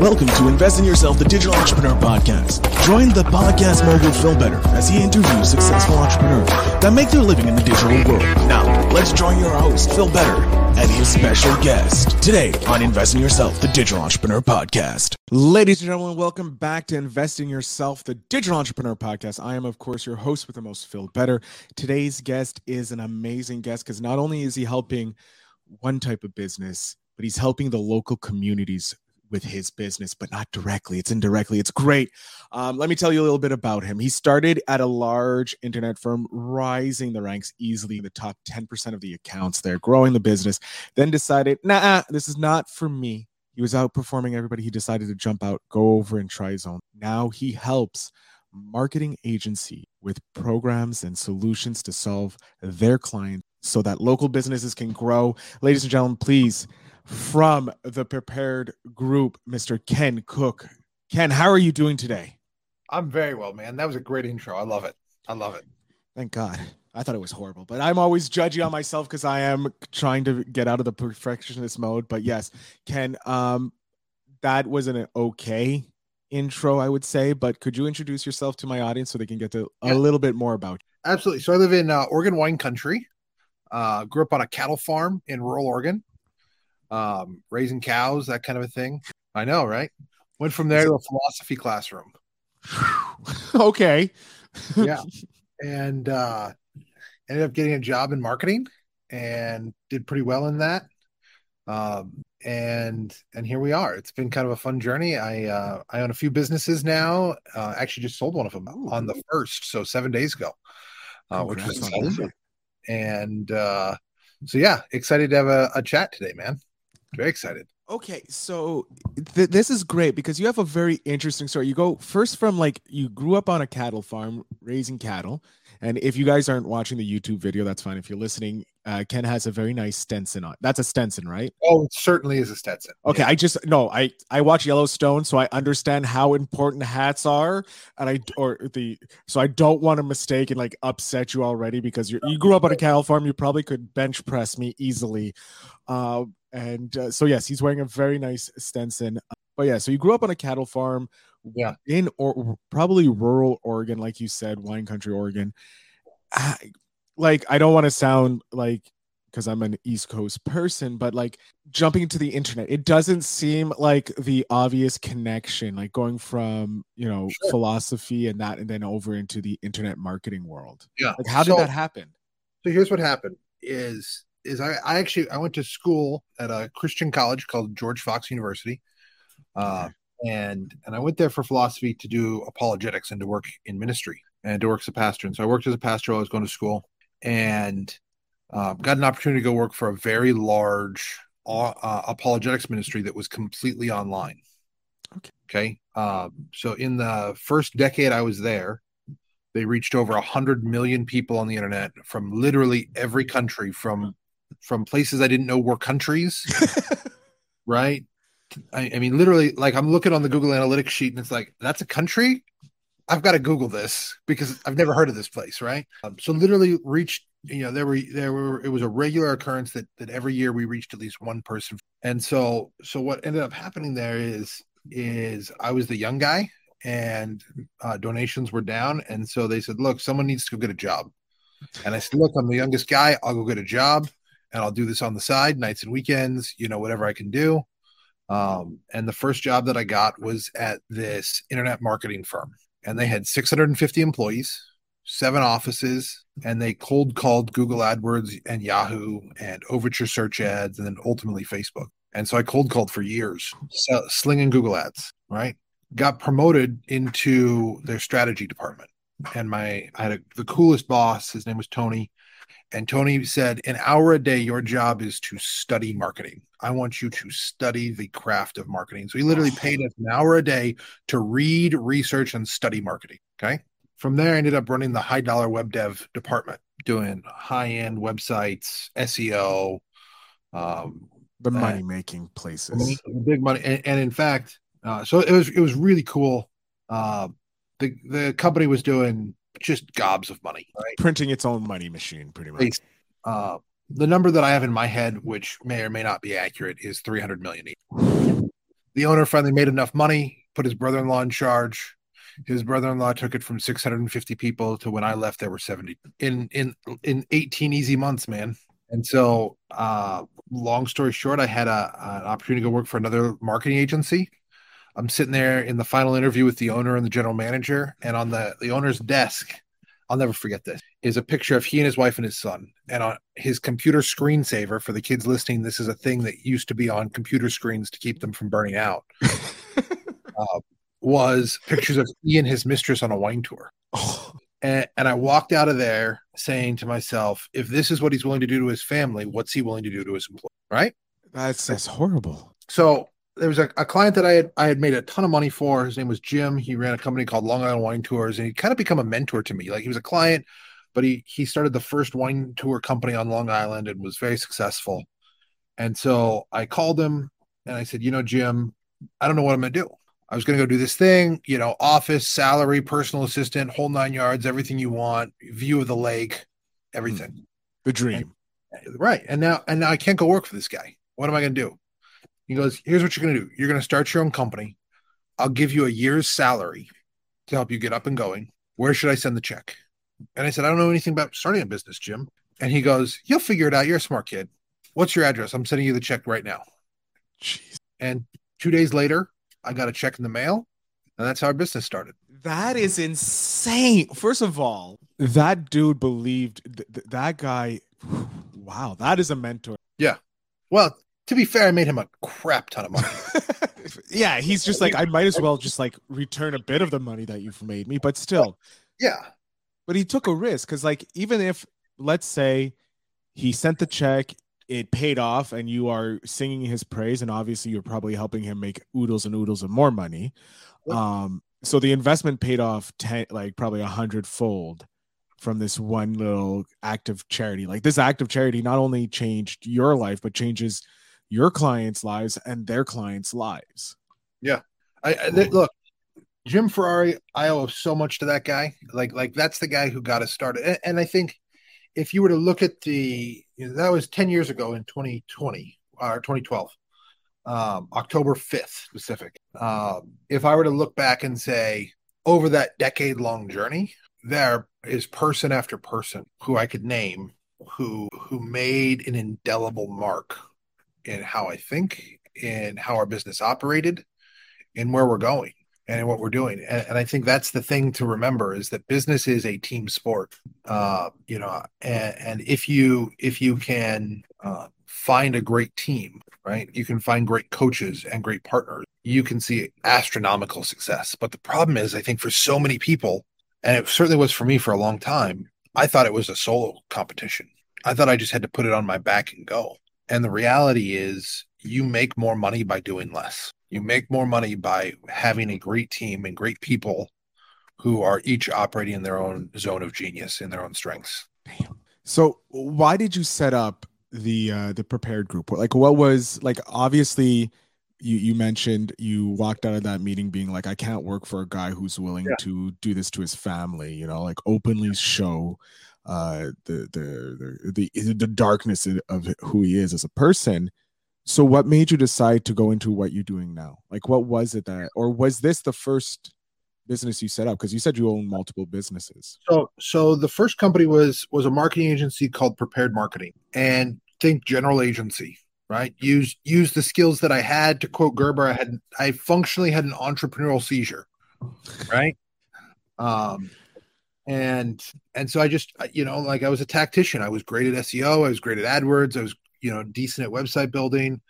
Welcome to Invest in Yourself, the Digital Entrepreneur Podcast. Join the podcast mogul Phil Better as he interviews successful entrepreneurs that make their living in the digital world. Now, let's join your host, Phil Better, and his special guest today on Invest in Yourself, the Digital Entrepreneur Podcast. Ladies and gentlemen, welcome back to Invest in Yourself, the Digital Entrepreneur Podcast. I am, of course, your host with the most, Phil Better. Today's guest is an amazing guest because not only is he helping one type of business, but he's helping the local communities with his business, but not directly. It's indirectly. It's great. Um, let me tell you a little bit about him. He started at a large internet firm, rising the ranks easily in the top 10% of the accounts there, growing the business, then decided, nah, this is not for me. He was outperforming everybody. He decided to jump out, go over and try his own. Now he helps marketing agency with programs and solutions to solve their clients so that local businesses can grow. Ladies and gentlemen, please from the prepared group, Mr. Ken Cook. Ken, how are you doing today? I'm very well, man. That was a great intro. I love it. I love it. Thank God. I thought it was horrible, but I'm always judgy on myself because I am trying to get out of the perfectionist mode. But yes, Ken, um, that was an okay intro, I would say. But could you introduce yourself to my audience so they can get to a little bit more about you? Absolutely. So I live in uh, Oregon wine country. Uh, grew up on a cattle farm in rural Oregon um, raising cows, that kind of a thing. I know, right? Went from there to a philosophy classroom. okay. yeah. And uh, ended up getting a job in marketing and did pretty well in that. Um, and and here we are. It's been kind of a fun journey. I uh, I own a few businesses now. Uh, actually, just sold one of them on the first, so seven days ago, uh, which was awesome. And uh, so yeah, excited to have a, a chat today, man. Very excited. Okay, so th- this is great because you have a very interesting story. You go first from like you grew up on a cattle farm raising cattle, and if you guys aren't watching the YouTube video, that's fine. If you're listening, uh, Ken has a very nice Stetson on. That's a Stetson, right? Oh, it certainly is a Stetson. Okay, yeah. I just no, I I watch Yellowstone, so I understand how important hats are, and I or the so I don't want to mistake and like upset you already because you you grew up on a cattle farm. You probably could bench press me easily. Uh, and uh, so yes, he's wearing a very nice Stetson. But yeah, so you grew up on a cattle farm, yeah, in or probably rural Oregon, like you said, wine country Oregon. I, like I don't want to sound like because I'm an East Coast person, but like jumping into the internet, it doesn't seem like the obvious connection, like going from you know sure. philosophy and that, and then over into the internet marketing world. Yeah, like how so, did that happen? So here's what happened: is is I, I actually I went to school at a Christian college called George Fox University, uh, and and I went there for philosophy to do apologetics and to work in ministry and to work as a pastor. And so I worked as a pastor while I was going to school, and um, got an opportunity to go work for a very large uh, uh, apologetics ministry that was completely online. Okay. Okay. Um, so in the first decade I was there, they reached over 100 million people on the internet from literally every country from from places I didn't know were countries. right. I, I, mean, literally, like I'm looking on the Google Analytics sheet and it's like, that's a country. I've got to Google this because I've never heard of this place. Right. Um, so literally reached, you know, there were, there were, it was a regular occurrence that, that every year we reached at least one person. And so, so what ended up happening there is, is I was the young guy and uh, donations were down. And so they said, look, someone needs to go get a job. And I said, look, I'm the youngest guy. I'll go get a job and I'll do this on the side, nights and weekends, you know, whatever I can do. Um, and the first job that I got was at this internet marketing firm, and they had 650 employees, seven offices, and they cold called Google AdWords and Yahoo and Overture search ads, and then ultimately Facebook. And so I cold called for years, slinging Google ads, right? Got promoted into their strategy department. And my, I had a, the coolest boss. His name was Tony and Tony said, An hour a day, your job is to study marketing. I want you to study the craft of marketing. So he literally paid us an hour a day to read, research, and study marketing. Okay. From there, I ended up running the high dollar web dev department, doing high end websites, SEO, um, the money making places, big money. And, and in fact, uh, so it was it was really cool. Uh, the the company was doing just gobs of money, right? Printing its own money machine, pretty much. Uh, the number that I have in my head, which may or may not be accurate, is 300 million. The owner finally made enough money, put his brother in law in charge. His brother in law took it from 650 people to when I left, there were 70 in in in 18 easy months, man. And so, uh, long story short, I had a, an opportunity to go work for another marketing agency. I'm sitting there in the final interview with the owner and the general manager, and on the the owner's desk, I'll never forget this, is a picture of he and his wife and his son. And on his computer screensaver for the kids listening, this is a thing that used to be on computer screens to keep them from burning out. uh, was pictures of he and his mistress on a wine tour. Oh. And, and I walked out of there saying to myself, if this is what he's willing to do to his family, what's he willing to do to his employee? Right? That's that's horrible. So there was a, a, client that I had I had made a ton of money for. His name was Jim. He ran a company called Long Island Wine Tours, and he kind of become a mentor to me. Like he was a client, but he he started the first wine tour company on Long Island and was very successful. And so I called him and I said, you know, Jim, I don't know what I'm gonna do. I was going to go do this thing, you know, office, salary, personal assistant, whole nine yards, everything you want, view of the lake, everything. Hmm. The dream. And, right. And now, and now I can't go work for this guy. What am I going to do? He goes, here's what you're going to do. You're going to start your own company. I'll give you a year's salary to help you get up and going. Where should I send the check? And I said, I don't know anything about starting a business, Jim. And he goes, You'll figure it out. You're a smart kid. What's your address? I'm sending you the check right now. Jeez. And two days later, I got a check in the mail, and that's how our business started. That is insane. First of all, that dude believed th- that guy. Wow, that is a mentor. Yeah. Well, to be fair, I made him a crap ton of money. yeah, he's just like, I might as well just like return a bit of the money that you've made me, but still. Yeah. But he took a risk because, like, even if, let's say, he sent the check, it paid off, and you are singing his praise, and obviously you're probably helping him make oodles and oodles of more money. Um, so the investment paid off ten, like probably a hundredfold from this one little act of charity. Like this act of charity not only changed your life, but changes your clients' lives and their clients' lives. Yeah, I, I they, look, Jim Ferrari. I owe so much to that guy. Like, like that's the guy who got us started. And, and I think if you were to look at the you know, that was ten years ago in 2020 or 2012, um, October 5th specific. Um, if I were to look back and say over that decade long journey, there is person after person who I could name who who made an indelible mark in how I think, in how our business operated, in where we're going and what we're doing. And, and, I think that's the thing to remember is that business is a team sport. Uh, you know, and, and, if you if you can uh, find a great team, right, you can find great coaches and great partners. You can see astronomical success. But the problem is, I think for so many people, and it certainly was for me for a long time, I thought it was a solo competition. I thought I just had to put it on my back and go. And the reality is, you make more money by doing less. You make more money by having a great team and great people who are each operating in their own zone of genius, in their own strengths. Damn. So, why did you set up the uh, the prepared group? Like, what was like? Obviously, you you mentioned you walked out of that meeting being like, I can't work for a guy who's willing yeah. to do this to his family. You know, like openly show uh, the, the the the the darkness of who he is as a person. So, what made you decide to go into what you're doing now? Like, what was it that, or was this the first business you set up? Because you said you own multiple businesses. So, so the first company was was a marketing agency called Prepared Marketing, and think general agency, right? Use use the skills that I had. To quote Gerber, I had I functionally had an entrepreneurial seizure, right? Um, and and so I just you know like I was a tactician. I was great at SEO. I was great at AdWords. I was you know decent at website building,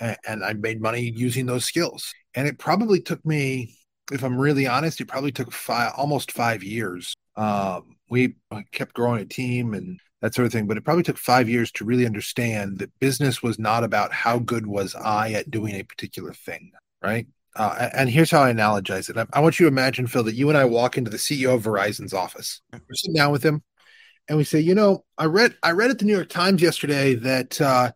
and, I made money using those skills. And it probably took me, if I'm really honest, it probably took five almost five years. Um, we kept growing a team and that sort of thing. But it probably took five years to really understand that business was not about how good was I at doing a particular thing, right? Uh, and here's how I analogize it. I, I, want you to imagine, Phil, that you and I walk into the CEO of Verizon's office. We're sitting down with him, and we say, "You know, I read I read at the New York Times yesterday that uh,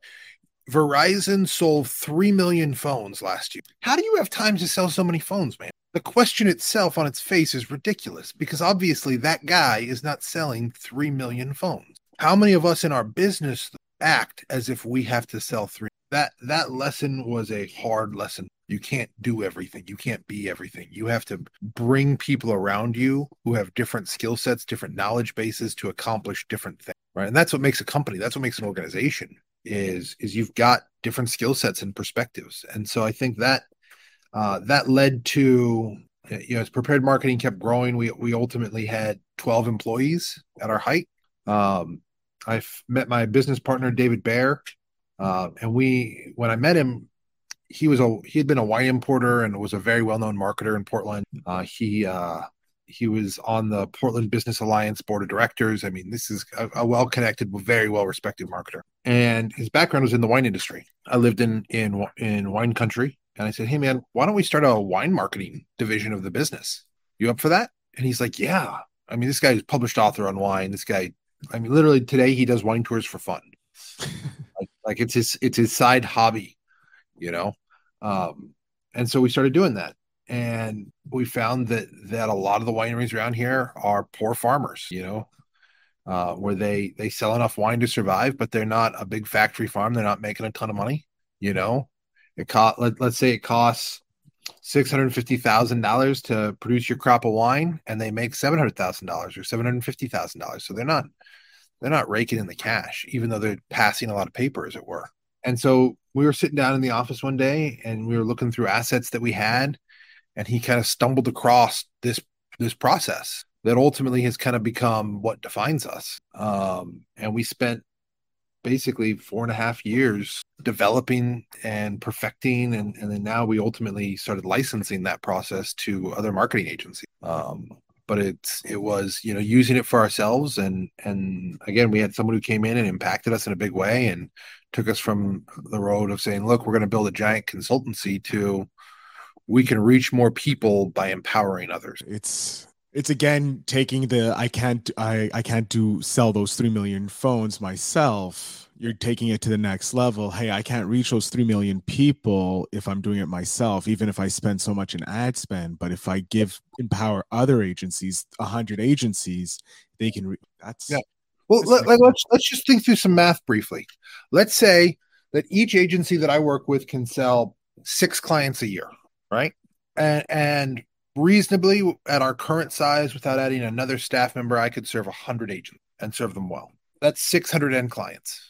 Verizon sold three million phones last year. How do you have time to sell so many phones, man?" The question itself, on its face, is ridiculous because obviously that guy is not selling three million phones. How many of us in our business act as if we have to sell three? That that lesson was a hard lesson You can't do everything. You can't be everything. You have to bring people around you who have different skill sets, different knowledge bases to accomplish different things. Right. And that's what makes a company. That's what makes an organization is is you've got different skill sets and perspectives. And so I think that uh, that led to you know as prepared marketing kept growing, we we ultimately had 12 employees at our height. Um, I met my business partner David Bear, uh, and we when I met him, he was a he had been a wine importer and was a very well known marketer in Portland. Uh, he uh, he was on the Portland Business Alliance board of directors. I mean, this is a, a well connected, very well respected marketer, and his background was in the wine industry. I lived in in in wine country, and I said, "Hey man, why don't we start a wine marketing division of the business? You up for that?" And he's like, "Yeah." I mean, this guy is published author on wine. This guy, I mean, literally today he does wine tours for fun. like, like it's his it's his side hobby, you know. Um, and so we started doing that. And we found that that a lot of the wineries around here are poor farmers you know uh, where they they sell enough wine to survive but they're not a big factory farm. They're not making a ton of money you know. It cost let, let's say it costs $650,000 to produce your crop of wine and they make $700,000 or $750,000 so they're not they're not raking in the cash even though they're passing a lot of paper as it were and so we were sitting down in the office one day and we were looking through assets that we had and he kind of stumbled across this this process that ultimately has kind of become what defines us. Um, and we spent basically four and a half years developing and perfecting and, and then now we ultimately started licensing that process to other marketing agencies um, but it's it was you know using it for ourselves and and again we had someone who came in and impacted us in a big way and took us from the road of saying look we're going to build a giant consultancy to we can reach more people by empowering others. It's it's again taking the I can't I I can't do sell those 3 million phones myself. You're taking it to the next level. Hey, I can't reach those 3 million people if I'm doing it myself, even if I spend so much in ad spend, but if I give empower other agencies, 100 agencies, they can re- that's Yeah. Well, let, like, let's let's just think through some math briefly. Let's say that each agency that I work with can sell 6 clients a year right? And and reasonably at our current size, without adding another staff member, I could serve hundred agents and serve them well. That's 600 end clients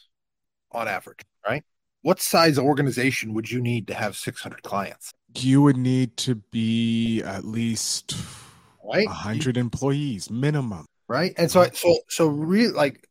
on average, right? What size organization would you need to have 600 clients? You would need to be at least right 100 employees minimum, right? And so, so, so, really, like,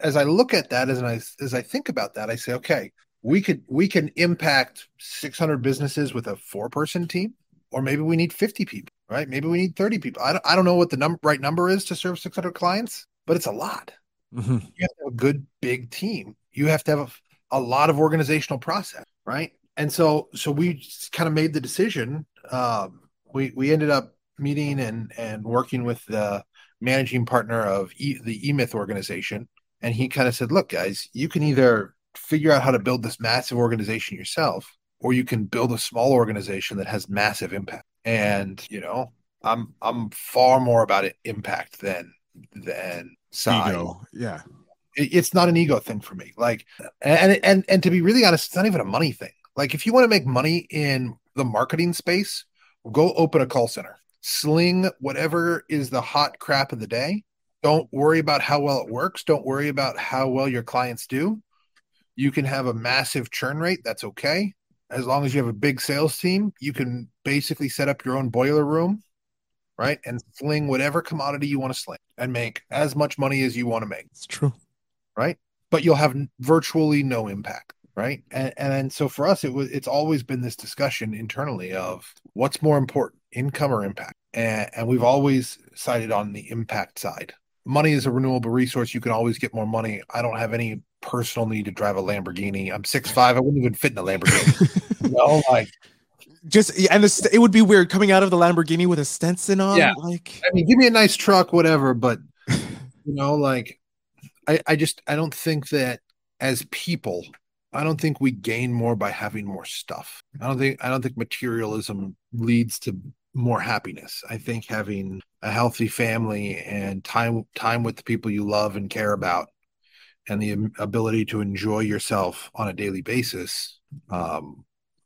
as I look at that, as I as I think about that, I say, okay, we could we can impact 600 businesses with a four person team or maybe we need 50 people right maybe we need 30 people i don't, I don't know what the number right number is to serve 600 clients but it's a lot mm-hmm. you have to have a good big team. You have to have a, a lot of organizational process right? And so so we kind of made the decision um, we we ended up meeting and and working with the managing partner of e, the E-Myth organization. And he kind of said look guys you can either figure out how to build this massive organization yourself or you can build a small organization that has massive impact. And you know i'm i'm far more about it impact than than size ego. yeah. It, it's not an ego thing for me. Like and and and to be really honest it's not even a money thing. Like if you want to make money in the marketing space go open a call center. Sling whatever is the hot crap of the day. Don't worry about how well it works. Don't worry about how well your clients do. You can have a massive churn rate. That's okay. As long as you have a big sales team, you can basically set up your own boiler room, right? And sling whatever commodity you want to sling and make as much money as you want to make. It's true. Right. But you'll have virtually no impact. Right. And, and so for us, it was, it's always been this discussion internally of what's more important, income or impact. And, and we've always sided on the impact side money is a renewable resource. You can always get more money. I don't have any personal need to drive a Lamborghini. I'm six five. I wouldn't even fit in a Lamborghini. you know, like just and the, it would be weird coming out of the Lamborghini with a Stetson on. Yeah, like I mean, give me a nice truck, whatever. But you know, like I, I just I don't think that as people, I don't think we gain more by having more stuff. I don't think I don't think materialism leads to more happiness. I think having a healthy family and time time with the people you love and care about and the ability to enjoy yourself on a daily basis um,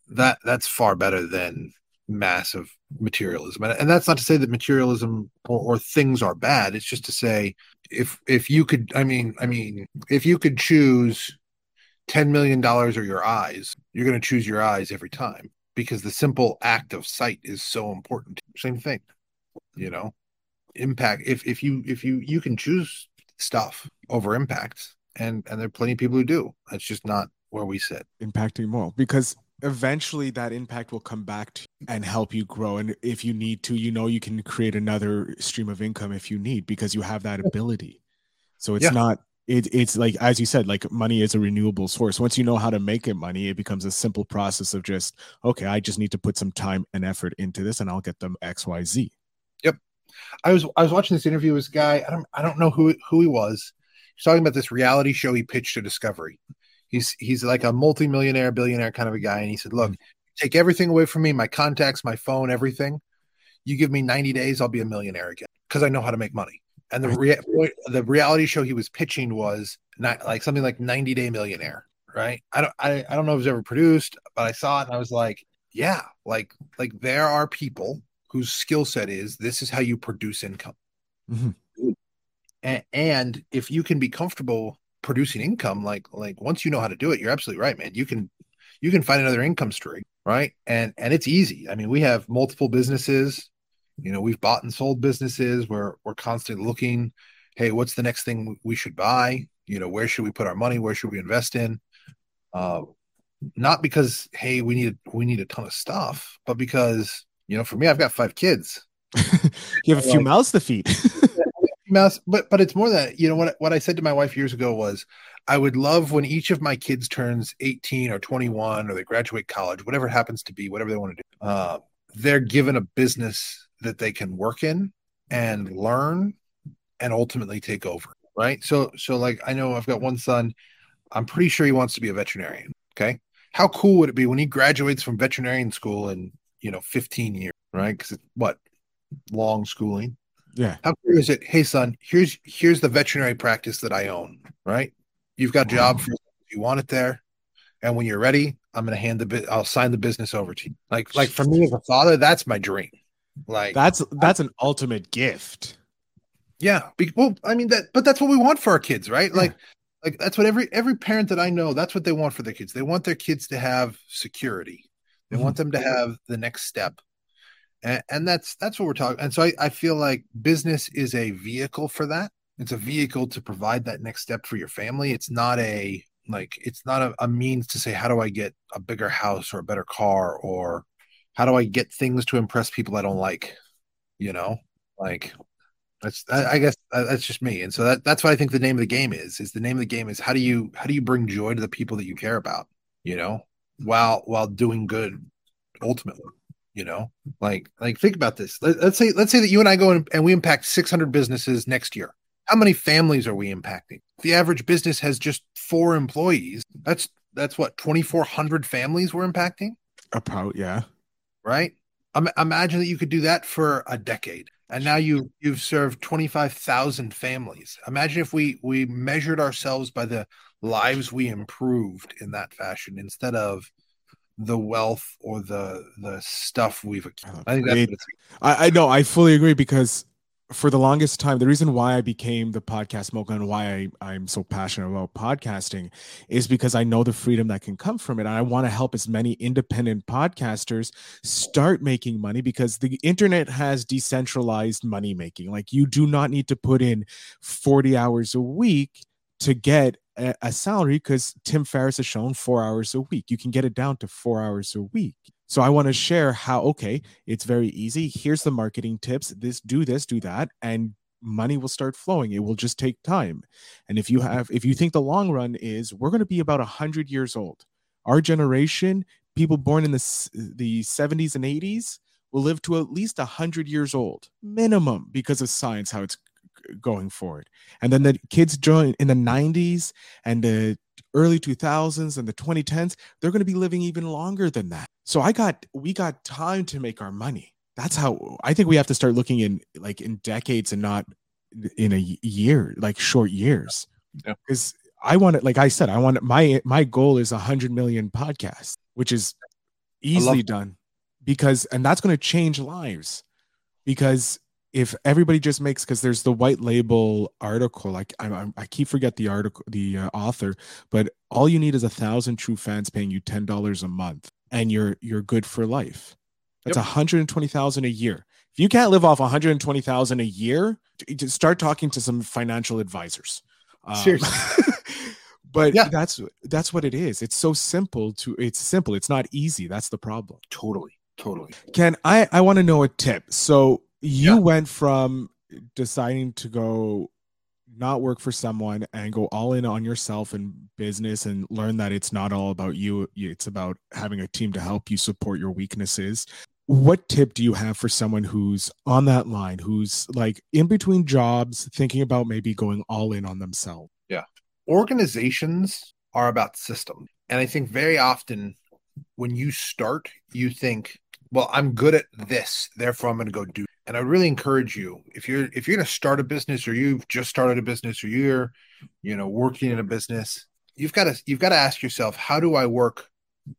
that that's far better than massive materialism. And, that's not to say that materialism or, or things are bad. It's just to say if if you could i mean i mean if you could choose 10 million dollars or your eyes you're going to choose your eyes every time because the simple act of sight is so important. Same thing you know? Impact if if you if you you can choose stuff over impact and and there are plenty of people who do. That's just not where we sit. Impacting more because eventually that impact will come back to and help you grow. And if you need to you know you can create another stream of income if you need because you have that ability. So it's yeah. not it, it's like as you said like money is a renewable source. Once you know how to make it money it becomes a simple process of just okay i just need to put some time and effort into this and i'll get them xyz yep. I was i was watching this interview with this guy. I don't i don't know who who he was. He's talking about this reality show he pitched to discovery he's he's like a multimillionaire billionaire kind of a guy. And he said look mm-hmm. take everything away from me my contacts my phone everything. You give me 90 days i'll be a millionaire again because i know how to make money. And the rea- the reality show he was pitching was not like something like 90 day millionaire right? I don't I, I don't know if it was ever produced but i saw it and i was like yeah like like there are people whose skill set is this is how you produce income. Mm-hmm. and, and if you can be comfortable producing income like like once you know how to do it you're absolutely right man. You can you can find another income stream right? And and it's easy. I mean we have multiple businesses. You know we've bought and sold businesses. Where we're constantly looking hey what's the next thing we should buy? You know where should we put our money? Where should we invest in? Uh not because hey we need we need a ton of stuff but because you know for me i've got five kids. You have a few like, mouths to feed mouse but but it's more that you know what what i said to my wife years ago was i would love when each of my kids turns 18 or 21 or they graduate college whatever happens to be whatever they want to do uh, they're given a business that they can work in and learn and ultimately take over right? So so like i know i've got one son. I'm pretty sure he wants to be a veterinarian okay? How cool would it be when he graduates from veterinarian school in you know 15 years right? Because it's what long schooling yeah. How clear is it? Hey, son, here's here's the veterinary practice that I own. Right. You've got a job for you want it there, and when you're ready, I'm going to hand the bit. I'll sign the business over to you. Like like for me as a father, that's my dream. Like that's that's an ultimate gift. Yeah. Be, well, I mean that, but that's what we want for our kids, right? Yeah. Like like that's what every every parent that I know. That's what they want for their kids. They want their kids to have security. They mm-hmm. want them to have the next step and, and that's that's what we're talking and so I, I feel like business is a vehicle for that. It's a vehicle to provide that next step for your family. It's not a like it's not a, a, means to say how do i get a bigger house or a better car? or how do i get things to impress people i don't like? You know like that's I, I guess uh, that's just me. And so that that's what i think the name of the game is is the name of the game is how do you how do you bring joy to the people that you care about you know while while doing good ultimately you know like like think about this. Let, us say let's say that you and i go in, and we impact 600 businesses next year. How many families are we impacting? The average business has just four employees that's that's what 2400 families we're impacting? About yeah. Right? Um, imagine that you could do that for a decade and now you you've served 25,000 families. Imagine if we we measured ourselves by the lives we improved in that fashion instead of the wealth or the the stuff we've oh, I think that's I, I know I fully agree because for the longest time, the reason why I became the podcast mogul and why I, I'm so passionate about podcasting is because I know the freedom that can come from it. And I want to help as many independent podcasters start making money because the internet has decentralized money making. Like you do not need to put in 40 hours a week to get a, a salary because Tim Ferriss has shown four hours a week. You can get it down to four hours a week. So I want to share how okay, it's very easy. Here's the marketing tips. This do this, do that, and money will start flowing. It will just take time. And if you mm-hmm. have if you think the long run is we're going to be about 100 years old. Our generation, people born in the the 70s and 80s will live to at least 100 years old minimum because of science how it's going forward. And then the kids join in the 90s and the early 2000s and the 2010s, they're going to be living even longer than that. So I got we got time to make our money. That's how I think we have to start looking in like in decades and not in a year, like short years. Because yeah. I want it, like I said, I want my my goal is a hundred million podcasts, which is easily done because and that's going to change lives because if everybody just makes because there's the white label article like I, I keep forget the article the uh, author but all you need is a thousand true fans paying you ten dollars a month and you're you're good for life. That's yep. 120000 a year. If you can't live off 120000 a year start talking to some financial advisors. Um, seriously. but yeah. that's that's what it is. It's so simple to it's simple. It's not easy. That's the problem. Totally. Totally. Ken i i want to know a tip. So you yeah. went from deciding to go not work for someone and go all in on yourself and business and learn that it's not all about you it's about having a team to help you support your weaknesses. What tip do you have for someone who's on that line who's like in between jobs thinking about maybe going all in on themselves? Yeah. Organizations are about systems and i think very often when you start you think well i'm good at this therefore i'm going to go do and i really encourage you if you're if you're going to start a business or you've just started a business or you're you know working in a business you've got to you've got to ask yourself how do i work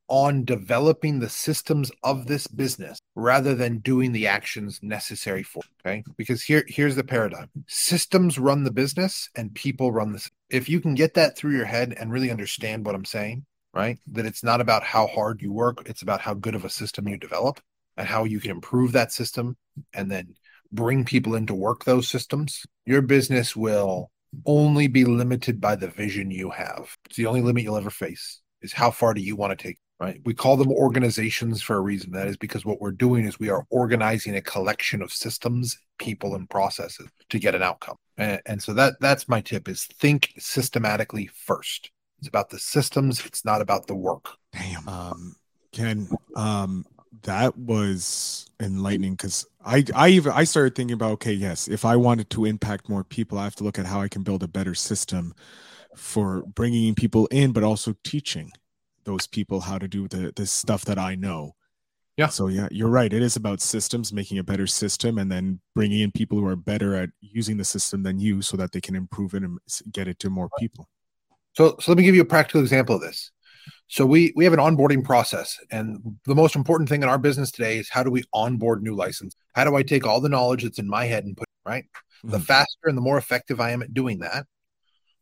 on developing the systems of this business rather than doing the actions necessary for it, okay? Because here here's the paradigm. Systems run the business and people run this if you can get that through your head and really understand what i'm saying right that it's not about how hard you work it's about how good of a system you develop and how you can improve that system and then bring people into work those systems, your business will only be limited by the vision you have. It's the only limit you'll ever face is how far do you want to take, right? We call them organizations for a reason. That is because what we're doing is we are organizing a collection of systems, people and processes to get an outcome. And, and so that that's my tip is think systematically first. It's about the systems, it's not about the work. Damn. Um Ken, um that was enlightening because I I even I started thinking about okay yes if I wanted to impact more people I have to look at how I can build a better system for bringing people in but also teaching those people how to do the the stuff that I know. Yeah. So yeah, you're right. It is about systems, making a better system, and then bringing in people who are better at using the system than you, so that they can improve it and get it to more people. So, so let me give you a practical example of this. So we we have an onboarding process, and the most important thing in our business today is how do we onboard new license? How do I take all the knowledge that's in my head and put it, right? Mm-hmm. The faster and the more effective I am at doing that,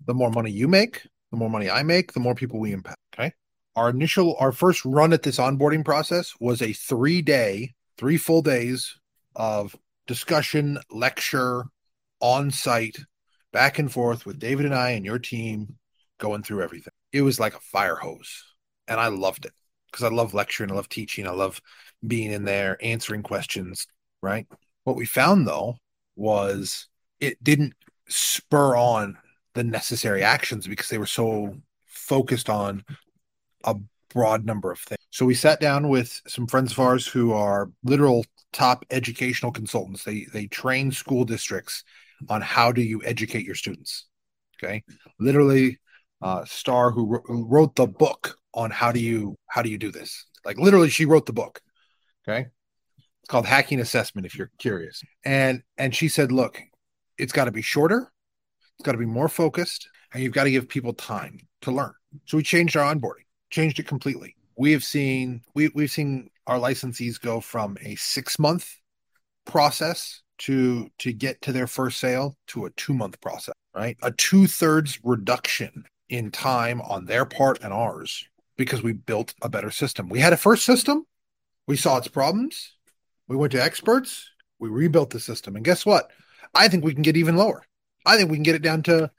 the more money you make, the more money I make, the more people we impact. Okay. Our initial, our first run at this onboarding process was a three day, three full days of discussion, lecture, on site, back and forth with David and I and your team going through everything. It was like a fire hose and I loved it because I love lecturing, I love teaching, I love being in there answering questions. Right. What we found though was it didn't spur on the necessary actions because they were so focused on a broad number of things. So we sat down with some friends of ours who are literal top educational consultants. They they train school districts on how do you educate your students. Okay, literally, uh, Starr who, who wrote the book on how do you how do you do this? Like literally she wrote the book. Okay. It's called hacking assessment if you're curious. And and she said look it's got to be shorter it's got to be more focused and you've got to give people time to learn. So we changed our onboarding changed it completely. We have seen we, we've seen our licensees go from a six month process to to get to their first sale to a two month process right? A two-thirds reduction in time on their part and ours because we built a better system. We had a first system, we saw its problems, we went to experts, we rebuilt the system. And guess what? I think we can get even lower. I think we can get it down to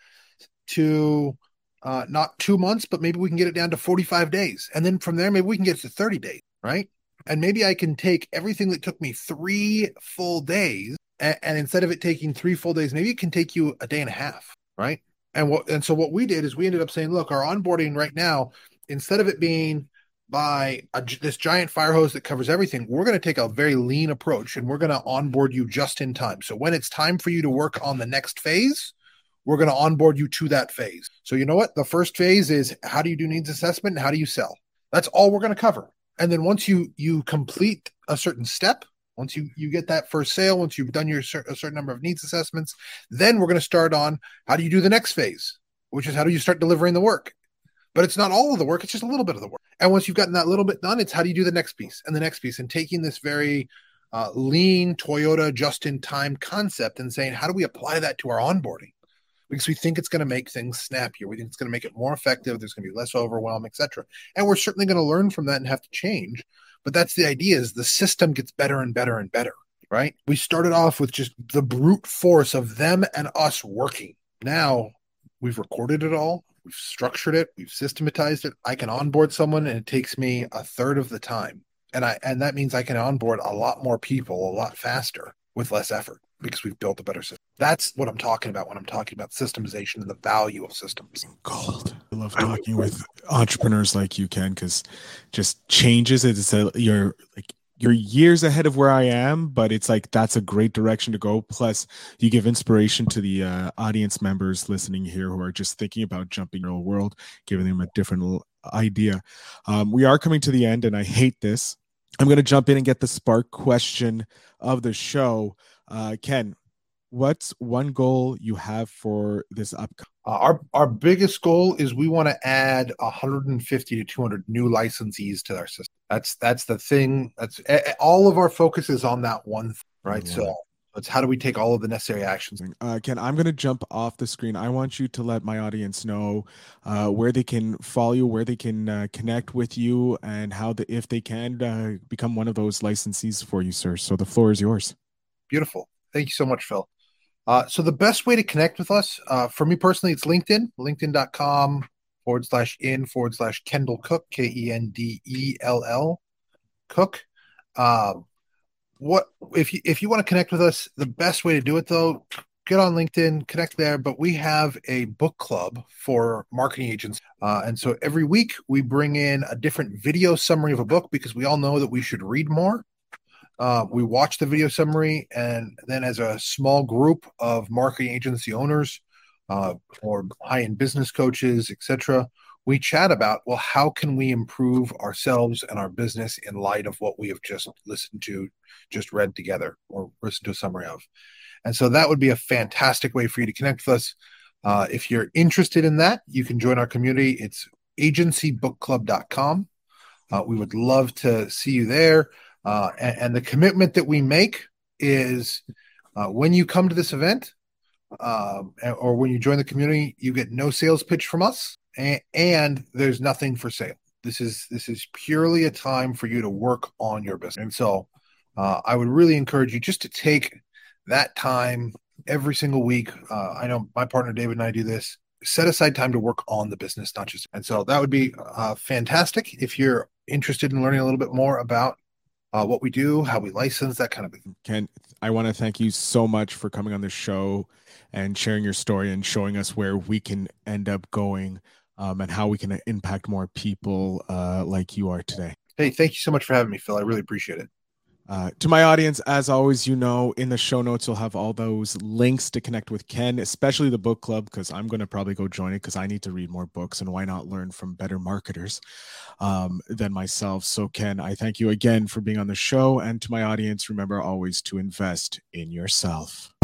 to uh, not two months, but maybe we can get it down to 45 days. And then from there, maybe we can get to 30 days, right? And maybe I can take everything that took me three full days, and, and instead of it taking three full days, maybe it can take you a day and a half, right? And what and so what we did is we ended up saying, look, our onboarding right now instead of it being by a, this giant fire hose that covers everything, we're going to take a very lean approach and we're going to onboard you just in time. So when it's time for you to work on the next phase, we're going to onboard you to that phase. So you know what? The first phase is how do you do needs assessment and how do you sell? That's all we're going to cover. And then once you you complete a certain step, once you you get that first sale, once you've done your cer- a certain number of needs assessments, then we're going to start on how do you do the next phase, which is how do you start delivering the work but it's not all of the work. It's just a little bit of the work. And once you've gotten that little bit done, it's how do you do the next piece and the next piece and taking this very uh, lean Toyota just in time concept and saying, how do we apply that to our onboarding? Because we think it's going to make things snappier. We think it's going to make it more effective. There's going to be less overwhelm, etc. And we're certainly going to learn from that and have to change. But that's the idea is the system gets better and better and better, right? We started off with just the brute force of them and us working. Now we've recorded it all we've structured it we've systematized it. I can onboard someone and it takes me a third of the time. And i and that means i can onboard a lot more people a lot faster with less effort because we've built a better system. That's what i'm talking about when i'm talking about systemization and the value of systems. Gold i love talking with entrepreneurs like you ken because just changes it it's a you're like you're years ahead of where I am, but it's like that's a great direction to go. Plus, you give inspiration to the uh, audience members listening here who are just thinking about jumping real world, giving them a different idea. Um, we are coming to the end, and I hate this. I'm going to jump in and get the spark question of the show. Uh, Ken, what's one goal you have for this upcoming? Uh, our our biggest goal is we want to add 150 to 200 new licensees to our system. That's that's the thing. That's all of our focus is on that one, right? Yeah. So it's how do we take all of the necessary actions? Uh, Ken, I'm going to jump off the screen. I want you to let my audience know uh, where they can follow you, where they can uh, connect with you, and how the, if they can uh, become one of those licensees for you, sir. So the floor is yours. Beautiful. Thank you so much, Phil. Uh, so the best way to connect with us, uh, for me personally, it's LinkedIn, linkedin.com forward slash in forward slash Kendell Cook, K E N D E L L Cook. Uh, what if you if you want to connect with us? The best way to do it though, get on LinkedIn, connect there. But we have a book club for marketing agents, uh, and so every week we bring in a different video summary of a book because we all know that we should read more. Uh, we watch the video summary, and then as a small group of marketing agency owners uh, or high-end business coaches, etc., we chat about well, how can we improve ourselves and our business in light of what we have just listened to, just read together, or listened to a summary of. And so that would be a fantastic way for you to connect with us. Uh, if you're interested in that, you can join our community. It's agencybookclub.com. Uh, we would love to see you there. Uh, and, and, the commitment that we make is uh, when you come to this event um, or when you join the community, you get no sales pitch from us, and, and there's nothing for sale. This is this is purely a time for you to work on your business. And so, uh, I would really encourage you just to take that time every single week. Uh, I know my partner David and I do this. Set aside time to work on the business, not just. And so that would be uh, fantastic if you're interested in learning a little bit more about uh, what we do, how we license, that kind of thing. Ken, I want to thank you so much for coming on the show and sharing your story and showing us where we can end up going um, and how we can impact more people uh, like you are today. Hey, thank you so much for having me, Phil. I really appreciate it. Uh, to my audience, as always, you know, in the show notes, you'll have all those links to connect with Ken, especially the book club, because I'm going to probably go join it because I need to read more books and why not learn from better marketers um, than myself. So, Ken, I thank you again for being on the show. And to my audience, remember always to invest in yourself.